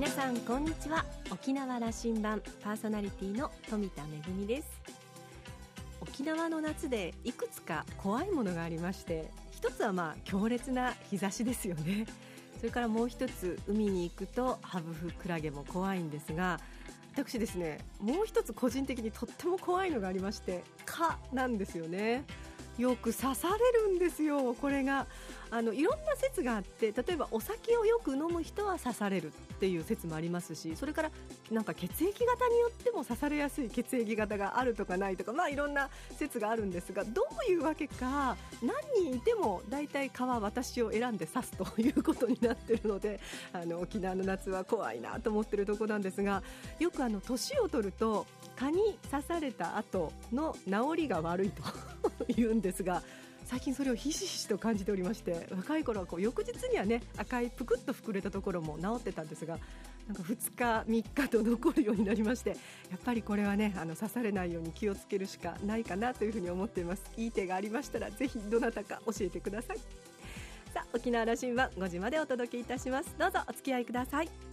皆さんこんにちは。沖縄羅針盤パーソナリティの富田恵です。沖縄の夏でいくつか怖いものがありまして一つはまあ強烈な日差しですよね。それからもう一つ海に行くとハブフクラゲも怖いんですが私ですねもう一つ個人的にとっても怖いのがありまして蚊なんですよね。よく刺されるんですよ、これが。あのいろんな説があって例えばお酒をよく飲む人は刺されるっていう説もありますしそれからなんか血液型によっても刺されやすい血液型があるとかないとか、まあ、いろんな説があるんですがどういうわけか何人いても大体蚊は私を選んで刺すということになっているのであの沖縄の夏は怖いなと思ってるとこなんですがよく年を取ると蚊に刺された後の治りが悪いと 言うんですが最近それをひしひしと感じておりまして若い頃はこう翌日にはね赤いぷくっと膨れたところも治ってたんですがなんか2日、3日と残るようになりましてやっぱりこれはねあの刺されないように気をつけるしかないかなというふうに思っています。いい手がありましたらぜひどなたか教えてください。さあ沖縄羅針盤5時までお届けいたします。どうぞお付き合いください。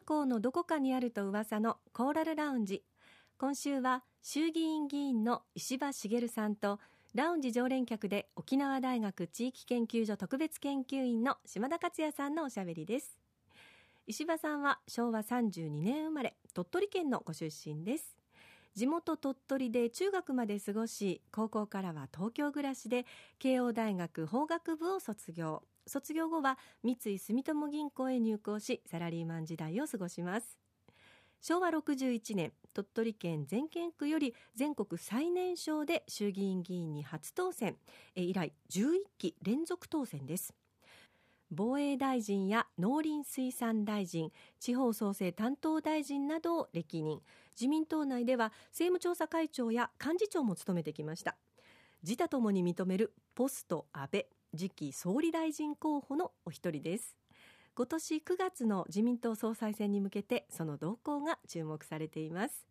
空港のどこかにあると噂のコーラルラウンジ。今週は衆議院議員の石破茂さんとラウンジ常連客で沖縄大学地域研究所特別研究員の島田克也さんのおしゃべりです。石破さんは昭和32年生まれ鳥取県のご出身です。地元鳥取で中学まで過ごし高校からは東京暮らしで慶応大学法学部を卒業。卒業後は三井住友銀行へ入行しサラリーマン時代を過ごします。昭和61年鳥取県全県区より全国最年少で衆議院議員に初当選。以来11期連続当選です。防衛大臣や農林水産大臣地方創生担当大臣などを歴任。自民党内では政務調査会長や幹事長も務めてきました。自他ともに認めるポスト安倍。次期総理大臣候補のお一人です。今年9月の自民党総裁選に向けてその動向が注目されています。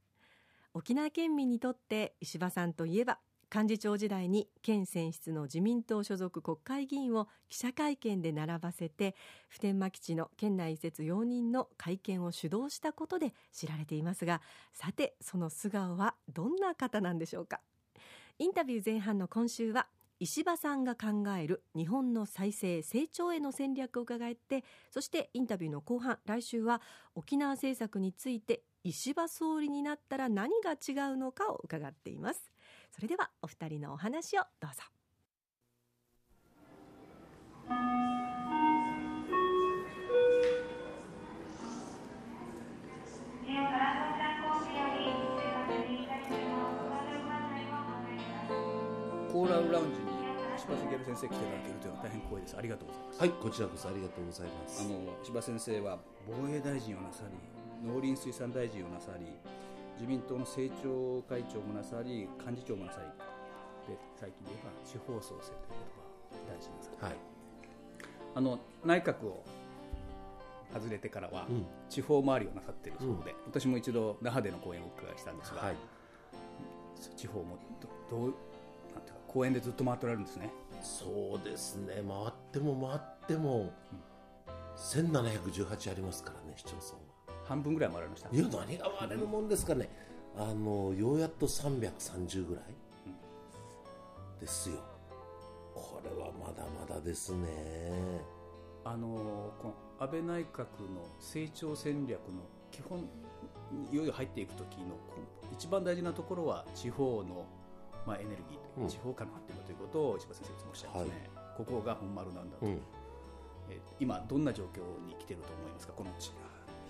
沖縄県民にとって石破さんといえば幹事長時代に県選出の自民党所属国会議員を記者会見で並ばせて普天間基地の県内移設容認の会見を主導したことで知られていますがさてその素顔はどんな方なんでしょうか。インタビュー前半の今週は石破さんが考える日本の再生成長への戦略を伺ってそしてインタビューの後半来週は沖縄政策について石破総理になったら何が違うのかを伺っています。それではお二人のお話をどうぞ。コーラルラウンジ茂先生来ていただけるというのは大変光栄ですありがとうござい。ますはいこちらこそありがとうございます。あの柴先生は防衛大臣をなさり農林水産大臣をなさり自民党の政調会長もなさり幹事長もなさりで最近で言えば地方創生という言葉を大事にされて、はい、あの内閣を外れてからは、うん、地方回りをなさっているそうで、うん、私も一度那覇での講演をお伺いしたんですが、はい、地方もどうなんていうか公園でずっと回っておられるんですね。そうですね。回っても回っても、うん、1718ありますからね市町村は。半分ぐらい回られました。いや何が回れるもんですかね、あのようやっと330ぐらい、うん、ですよ。これはまだまだですね。あのこの安倍内閣の成長戦略の基本いよいよ入っていく時の一番大事なところは地方のまあ、エネルギーという地方からの発展だということを石破先生いつもおっしゃいますね、はい、ここが本丸なんだと、うん、え今どんな状況に来てると思いますか？この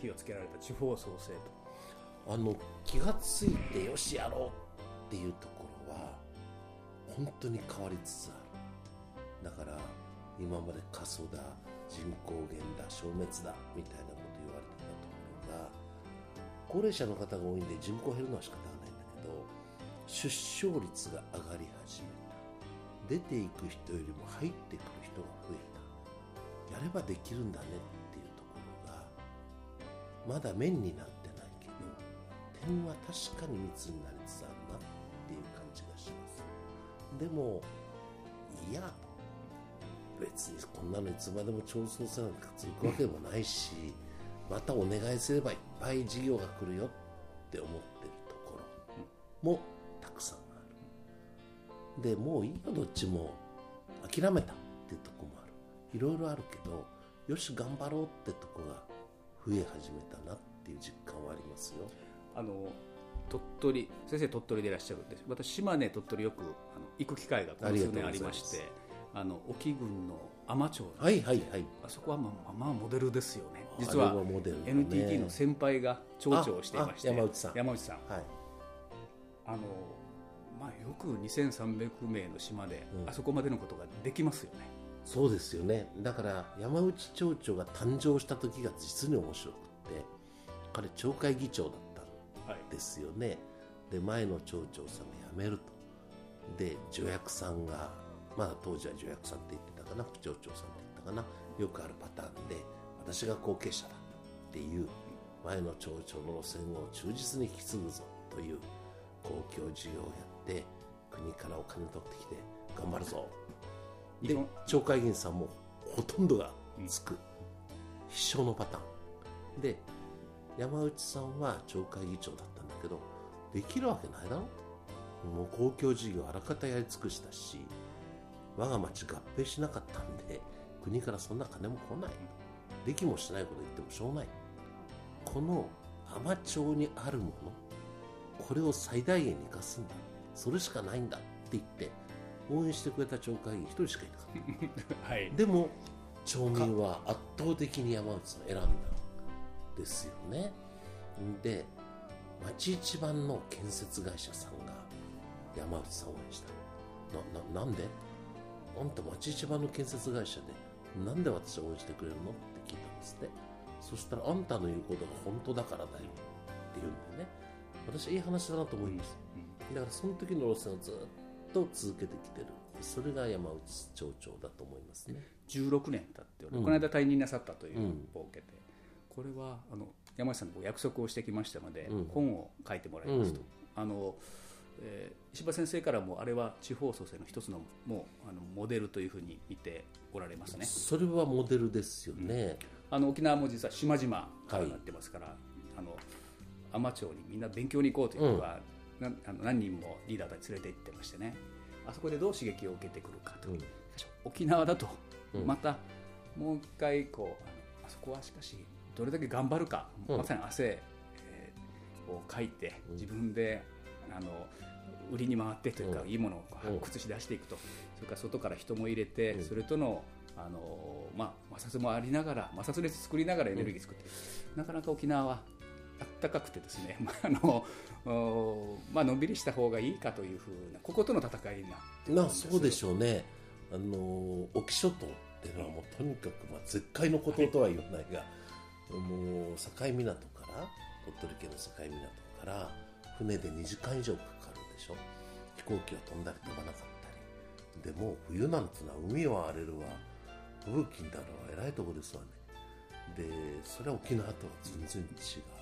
火をつけられた地方創生と。あの気がついてよしやろうっていうところは本当に変わりつつある。だから今まで過疎だ人口減だ消滅だみたいなこと言われてたところが高齢者の方が多いんで人口減るのは仕方がないんだけど出生率が上がり始めた。出ていく人よりも入ってくる人が増えた。やればできるんだねっていうところがまだ面になってないけど点は確かに密になりつつあるなっていう感じがします。でもいや別にこんなのいつまでも調査せなく続くわけでもないし またお願いすればいっぱい事業が来るよって思ってるところもでもういいよどっちも諦めたっていうところもある。いろいろあるけどよし頑張ろうってとこが増え始めたなっていう実感はありますよ。あの鳥取先生鳥取でいらっしゃるんです。私島根鳥取よくあの行く機会がこの数年ありましてあの沖郡の海士町はいはいはい。あそこはまあまあモデルですよね。実は NTT の先輩が町長をしていまして山内さん。山内さん。はい。あのまあよく2300名の島で、うん。あそこまでのことができますよね。そうですよね。だから山内町長が誕生した時が実に面白くって彼町会議長だったはい。んですよね。で前の町長さんが辞めると。で助役さんがまだ当時は助役さんって言ってたかな副町長さんって言ったかなよくあるパターンで私が後継者だっていう前の町長の路線を忠実に引き継ぐぞという公共事業をやって国からお金取ってきて頑張るぞ。で町会議員さんもほとんどがつく、必勝のパターン。で山内さんは町会議長だったんだけどできるわけないだろ。もう公共事業あらかたやり尽くしたし我が町合併しなかったんで国からそんな金も来ない。できもしないこと言ってもしょうがない。この海士町にあるものこれを最大限に生かすんだそれしかないんだって言って応援してくれた町会議員一人しかいなかった。はい。でも町民は圧倒的に山内さんを選んだんですよね。で町一番の建設会社さんが山内さんを応援した。なななんで？あんた町一番の建設会社でなんで私を応援してくれるの？って聞いたんですねそしたらあんたの言うことが本当だからだよって言うんでね。私いい話だなと思います、だからその時の路線をずっと続けてきてる。それが山内町長だと思いますね。16年経って、うん。この間退任なさったといううん。報を受けて、これはあの山内さんと約束をしてきましたので、うん。本を書いてもらいますと、うん。あのえー石破先生からもあれは地方創生の一つのもうあのモデルというふうに見ておられますね。それはモデルですよね、あの沖縄も実は島々からなってますから、あの海士町にみんな勉強に行こうということは、なあの何人もリーダーたち連れて行ってましてね。あそこでどう刺激を受けてくるかと、うん。沖縄だとうん。またもう一回こうあのあそこはしかしどれだけ頑張るか、うん。まさに汗、えーをかいてうん。自分であの売りに回ってというか、うん。いいものを発うん掘し出していくと、それから外から人も入れて、うん。それとのあのまあ、摩擦もありながら摩擦熱作りながらエネルギー作って、なかなか沖縄はあったかくてですね、まああのまあのんびりした方がいいかというふうなこことの戦いになってまあそうでしょうね。あの沖諸島っていうのはもうとにかく、まあ、絶海の孤島とは言わないが、もう境港から鳥取県の境港から船で2時間以上かかるでしょ。飛行機は飛んだり飛ばなかったり。でも冬なんてのは海は荒れるわ。吹雪になるわえらいとこですわね。でそれは沖縄とは全然違う。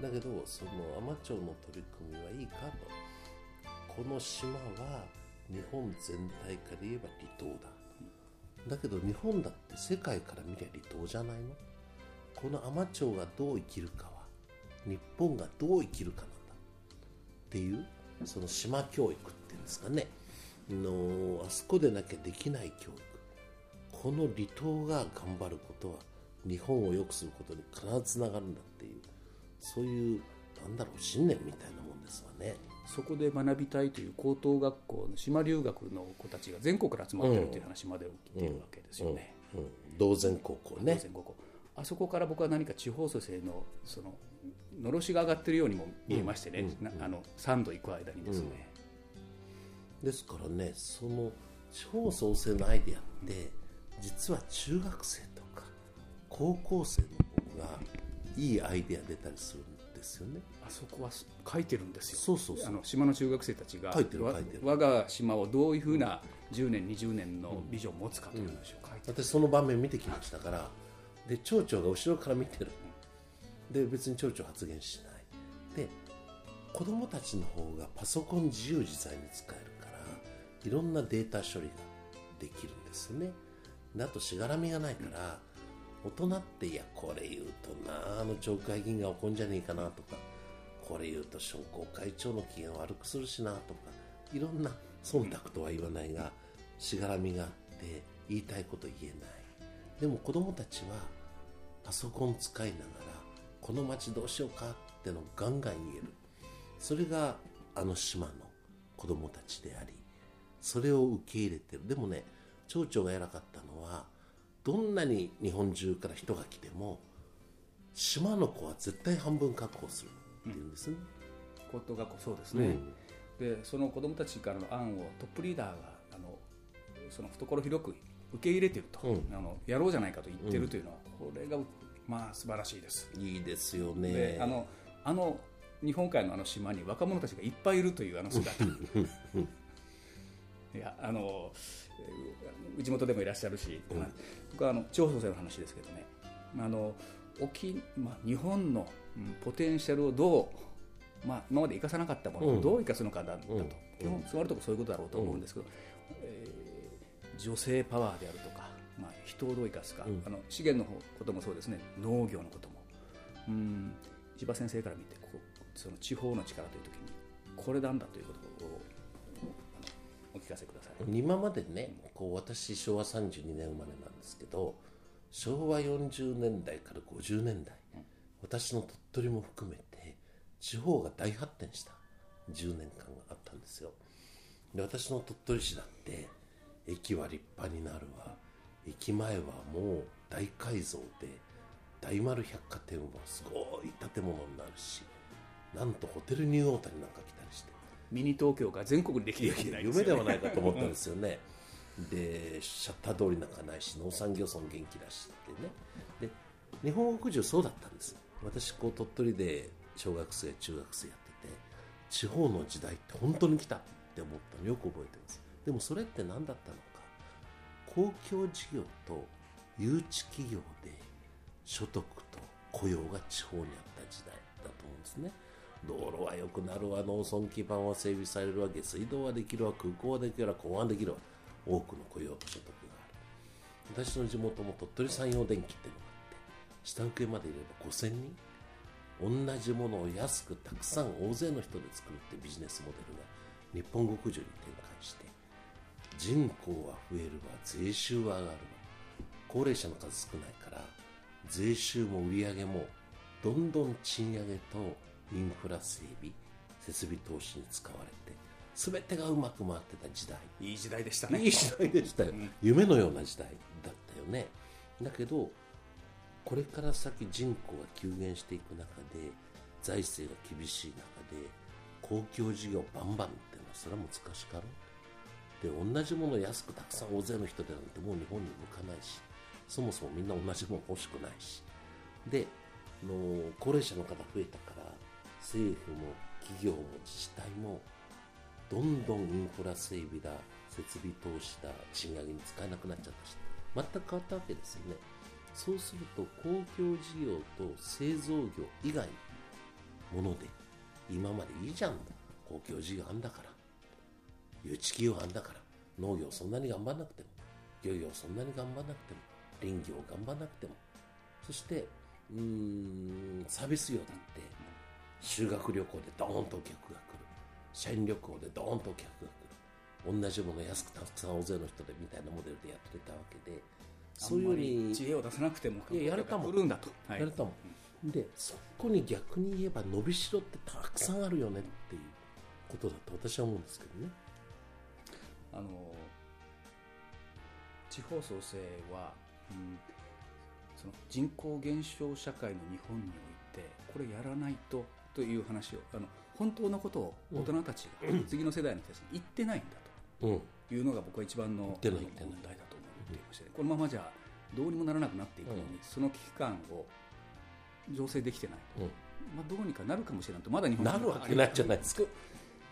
だけどその海士町の取り組みはいいかと。この島は日本全体から言えば離島だ。だけど日本だって世界から見りゃ離島じゃないの？この海士町がどう生きるかは日本がどう生きるかなんだ。っていうその島教育っていうんですかね。のあそこでなきゃできない教育。この離島が頑張ることは日本を良くすることに必ずつながるんだっていう。そういうなんだろう信念みたいなもんですわね。そこで学びたいという高等学校の島留学の子たちが全国から集まってるという話まで起きているわけですよね。うん。うん。同然高校ね。全国あそこから僕は何か地方創生のそののろしが上がってるようにも見えましてね、あの3度行く間にですね、ですからねその地方創生のアイデアって実は中学生とか高校生の方がいいアイデア出たりするんですよね。あそこは書いてるんですよ。そうそうそう。あの島の中学生たちが書いてるわ書いてる。我が島をどういうふうな10年20年のビジョンを持つかという話を書いてる、私その場面見てきましたからで町長が後ろから見てる。で別に町長発言しない。で子供たちの方がパソコン自由自在に使えるからいろんなデータ処理ができるんですよね。であとしがらみがないから大人っていやこれ言うとなあの町会議員が怒んじゃねえかなとかこれ言うと商工会長の機嫌悪くするしなとかいろんな忖度とは言わないがしがらみがあって言いたいこと言えない。でも子供たちはパソコン使いながらこの街どうしようかってのをガンガン言える。それがあの島の子供たちでありそれを受け入れてる。でもね町長が偉かったのはどんなに日本中から人が来ても島の子は絶対半分確保するっていうんですね、高等学校そうですね、でその子どもたちからの案をトップリーダーがあのその懐広く受け入れていると、うん。あのやろうじゃないかと言ってるというのは、これがまあ素晴らしいです、いいですよね。であのあの日本海のあの島に若者たちがいっぱいいるというあの姿いやあのえー地元でもいらっしゃるし、うん。まあ僕はあの地方創生の話ですけどね。あの沖、まあ、日本の、うんポテンシャルをどう、まあ、今まで生かさなかったものうん。をどう生かすのかだ,、だと。うん。基本座るとこそういうことだろうと思うんですけど、えー女性パワーであるとか、まあ、人をどう生かすか、うん。あの資源のこともそうですね。農業のことも。うん。千葉先生から見てここその地方の力という時にこれなんだということをお聞かせください。今までねこう私昭和32年生まれなんですけど昭和40年代から50年代私の鳥取も含めて地方が大発展した10年間があったんですよで私の鳥取市だって駅は立派になるわ駅前はもう大改造で大丸百貨店はすごい建物になるしなんとホテルニューオータニなんか来たりしてミニ東京が全国にできるようなりますよね。夢ではないかと思ったんですよね。でシャッター通りなんかないし農産業村元気だしってね。で日本国中そうだったんです私こう鳥取で小学生中学生やってて地方の時代って本当に来たって思ったのよく覚えてます。でもそれって何だったのか。公共事業と誘致企業で所得と雇用が地方にあった時代だと思うんですね。道路は良くなるわ。農村基盤は整備されるわ下水道はできるわ。空港はできるわ。港湾できるわ多くの雇用と所得がある。私の地元も鳥取山陽電機っていうのがあって下請けまでいれば5000人。同じものを安くたくさん大勢の人で作るってビジネスモデルが日本国中に展開して人口は増えるわ。税収は上がるわ。高齢者の数少ないから税収も売り上げもどんどん賃上げとインフラ整備設備投資に使われて全てがうまく回ってた時代。いい時代でしたね。いい時代でしたよ、うん。夢のような時代だったよね。だけどこれから先人口が急減していく中で財政が厳しい中で公共事業バンバンっていうのはそれは難しかろう。で同じものを安くたくさん大勢の人でなんてもう日本に向かないしそもそもみんな同じもの欲しくないし。であの高齢者の方増えたから政府も企業も自治体もどんどんインフラ整備だ設備投資だ賃上げに使えなくなっちゃったし全く変わったわけですよね。そうすると公共事業と製造業以外のもので今までいいじゃん。公共事業あんだから。誘致企業あんだから。農業そんなに頑張んなくても。漁業そんなに頑張んなくても。林業頑張んなくても。そしてうーんサービス業だって修学旅行でドーンとお客が来る。社員旅行でドーンとお客が来る。同じもの安くたくさん大勢の人でみたいなモデルでやってたわけでそういうふうあんまりに知恵を出さなくてもいややれたもん。来るんだと、はい。やれたもん、でそこに逆に言えば伸びしろってたくさんあるよねっていうことだと私は思うんですけどね。あの地方創生は、うん、その人口減少社会の日本においてこれやらないとという話をあの本当のことを大人たちが、次の世代の人たちに言ってないんだうん。というのが僕は一番の問題だと思っていまして、このままじゃどうにもならなくなっていくのに、うん。その危機感を醸成できてないと、うん。まあ、どうにかなるかもしれないとまだ日本なるわけないじゃないですか。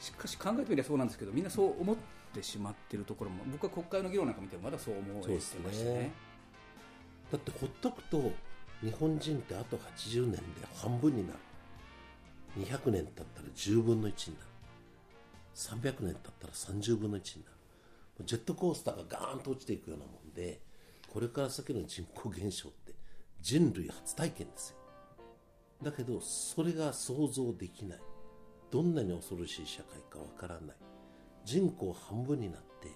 しかし考えてみればそうなんですけどみんなそう思ってしまっているところも僕は国会の議論なんか見てもまだそう思えてましたね。ね。だってほっとくと日本人ってあと80年で半分になる200年経ったら10分の1になる。300年経ったら30分の1になる。ジェットコースターがガーンと落ちていくようなもんでこれから先の人口減少って人類初体験ですよ。だけどそれが想像できない。どんなに恐ろしい社会かわからない。人口半分になって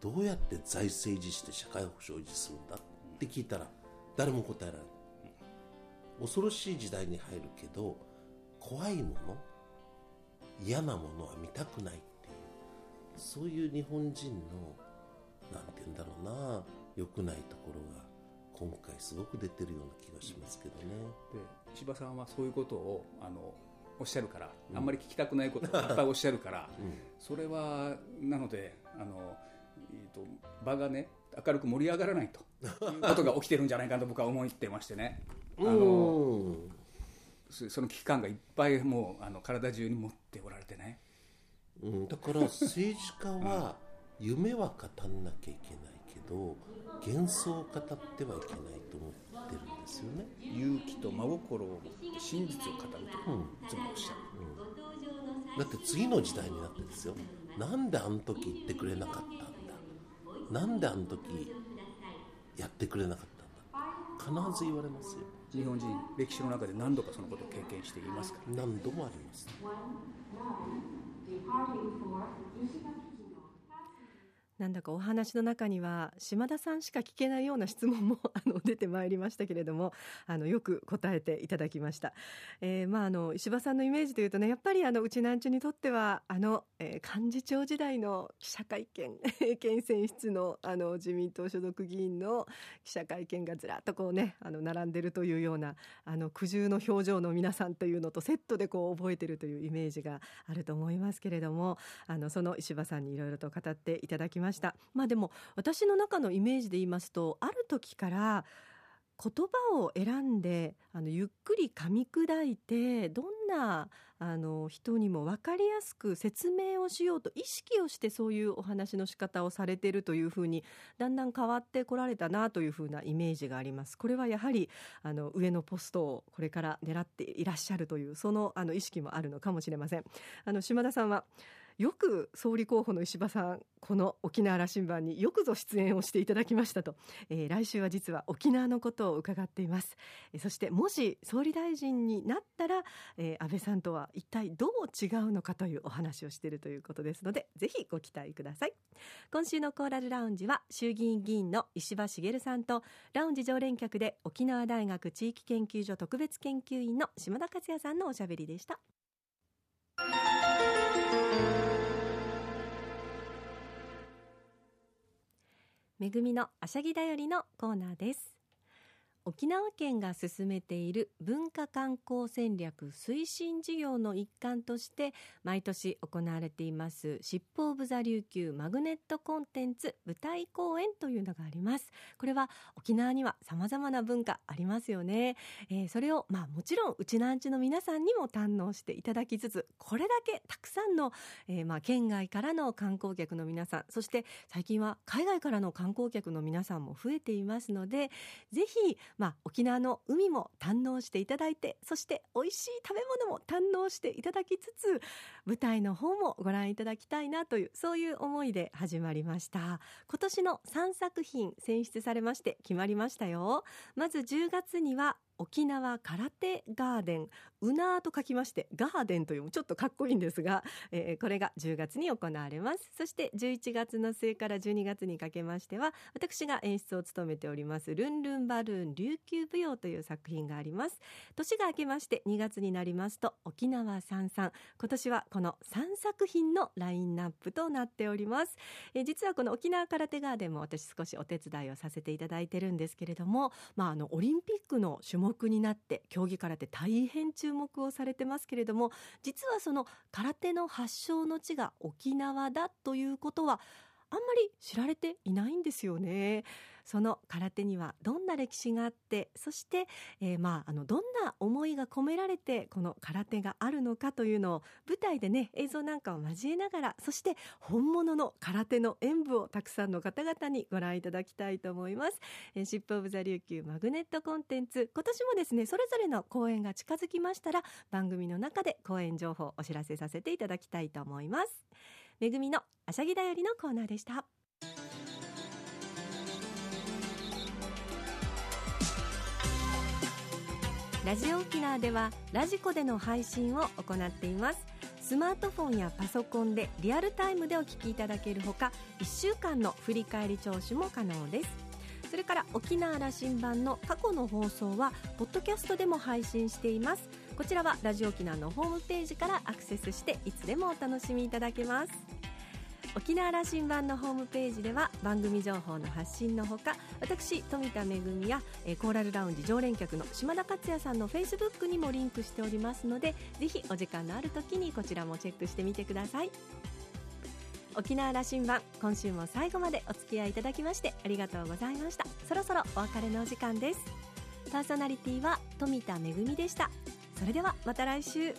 どうやって財政維持して社会保障維持するんだって聞いたら誰も答えられない。恐ろしい時代に入るけど怖いもの嫌なものは見たくないっていうそういう日本人のなんて言うんだろうな良くないところが今回すごく出てるような気がしますけどね。で石破さんはそういうことをあのおっしゃるから、あんまり聞きたくないことをいっぱいおっしゃるから、うん、それはなのであの、えーと、場がね明るく盛り上がらないということが起きてるんじゃないかと僕は思ってましてね。あのその危機感がいっぱいもうあの体中に持っておられてね、うん、だから政治家は夢は語んなきゃいけないけど幻想を語ってはいけないと思ってるんですよね。勇気と真心を持って真実を語ると、いつもおっしゃる、うん、だって次の時代になってですよ。なんであの時言ってくれなかったんだ？なんであの時やってくれなかったんだ？必ず言われますよ日本人歴史の中で何度かそのことを経験していますか？ら、何度もありますなんだかお話の中には島田さんしか聞けないような質問も あの出てまいりましたけれどもあのよく答えていただきました、えー、まああの石破さんのイメージというとねやっぱりあのうちなんちゅにとってはあの、えー、幹事長時代の記者会見 県選出のあの自民党所属議員の記者会見がずらっとこうねあの並んでるというようなあの苦渋の表情の皆さんというのとセットでこう覚えてるというイメージがあると思いますけれどもあのその石破さんにいろいろと語っていただきまましたまあでも私の中のイメージで言いますとある時から言葉を選んであのゆっくり噛み砕いてどんなあの人にも分かりやすく説明をしようと意識をしてそういうお話の仕方をされているというふうにだんだん変わってこられたなというふうなイメージがあります。これはやはりあの上のポストをこれから狙っていらっしゃるというそのあの意識もあるのかもしれません。あの島田さんはよく総理候補の石破さんこの沖縄羅針盤によくぞ出演をしていただきましたと、えー、来週は実は沖縄のことを伺っています、えー、そしてもし総理大臣になったら、えー、安倍さんとは一体どう違うのかというお話をしているということですのでぜひご期待ください。今週のコーラルラウンジは衆議院議員の石破茂さんとラウンジ常連客で沖縄大学地域研究所特別研究員の島田克也さんのおしゃべりでした。めぐみのあしゃぎだよりのコーナーです。沖縄県が進めている文化観光戦略推進事業の一環として毎年行われています七宝ブザ琉球マグネットコンテンツ舞台公演というのがあります。これは沖縄には様々な文化ありますよね、えー、それをまあもちろんうちなんちの皆さんにも堪能していただきつつこれだけたくさんの、えー、まあ県外からの観光客の皆さんそして最近は海外からの観光客の皆さんも増えていますのでぜひまあ、沖縄の海も堪能していただいてそして美味しい食べ物も堪能していただきつつ舞台の方もご覧いただきたいなというそういう思いで始まりました。今年の3作品選出されまして決まりましたよ。まず10月には沖縄空手ガーデンうなーと書きましてガーデンというちょっとかっこいいんですが、えー、これが10月に行われます。そして11月の末から12月にかけましては私が演出を務めておりますルンルンバルーン琉球舞踊という作品があります。年が明けまして2月になりますと沖縄三三。今年はこの3作品のラインナップとなっております、えー、実はこの沖縄空手ガーデンも私少しお手伝いをさせていただいてるんですけれどもまああのオリンピックの種目目になって競技空手大変注目をされてますけれども実はその空手の発祥の地が沖縄だということはあんまり知られていないんですよね。その空手にはどんな歴史があってそして、えー、まああのどんな思いが込められてこの空手があるのかというのを舞台でね映像なんかを交えながらそして本物の空手の演舞をたくさんの方々にご覧いただきたいと思います、えー、シップオブザ琉球マグネットコンテンツ今年もですねそれぞれの公演が近づきましたら番組の中で公演情報をお知らせさせていただきたいと思います。めぐみのあしゃぎだよりのコーナーでした。ラジオ沖縄ではラジコでの配信を行っています。スマートフォンやパソコンでリアルタイムでお聞きいただけるほか1週間の振り返り聴取も可能です。それから沖縄羅針盤の過去の放送はポッドキャストでも配信しています。こちらはラジオ沖縄のホームページからアクセスしていつでもお楽しみいただけます。沖縄羅針盤のホームページでは番組情報の発信のほか私富田恵や、えー、コーラルラウンジ常連客の島田克也さんのフェイスブックにもリンクしておりますのでぜひお時間のある時にこちらもチェックしてみてください。沖縄羅針盤今週も最後までお付き合いいただきましてありがとうございました。そろそろお別れのお時間です。パーソナリティは富田恵でした。それではまた来週。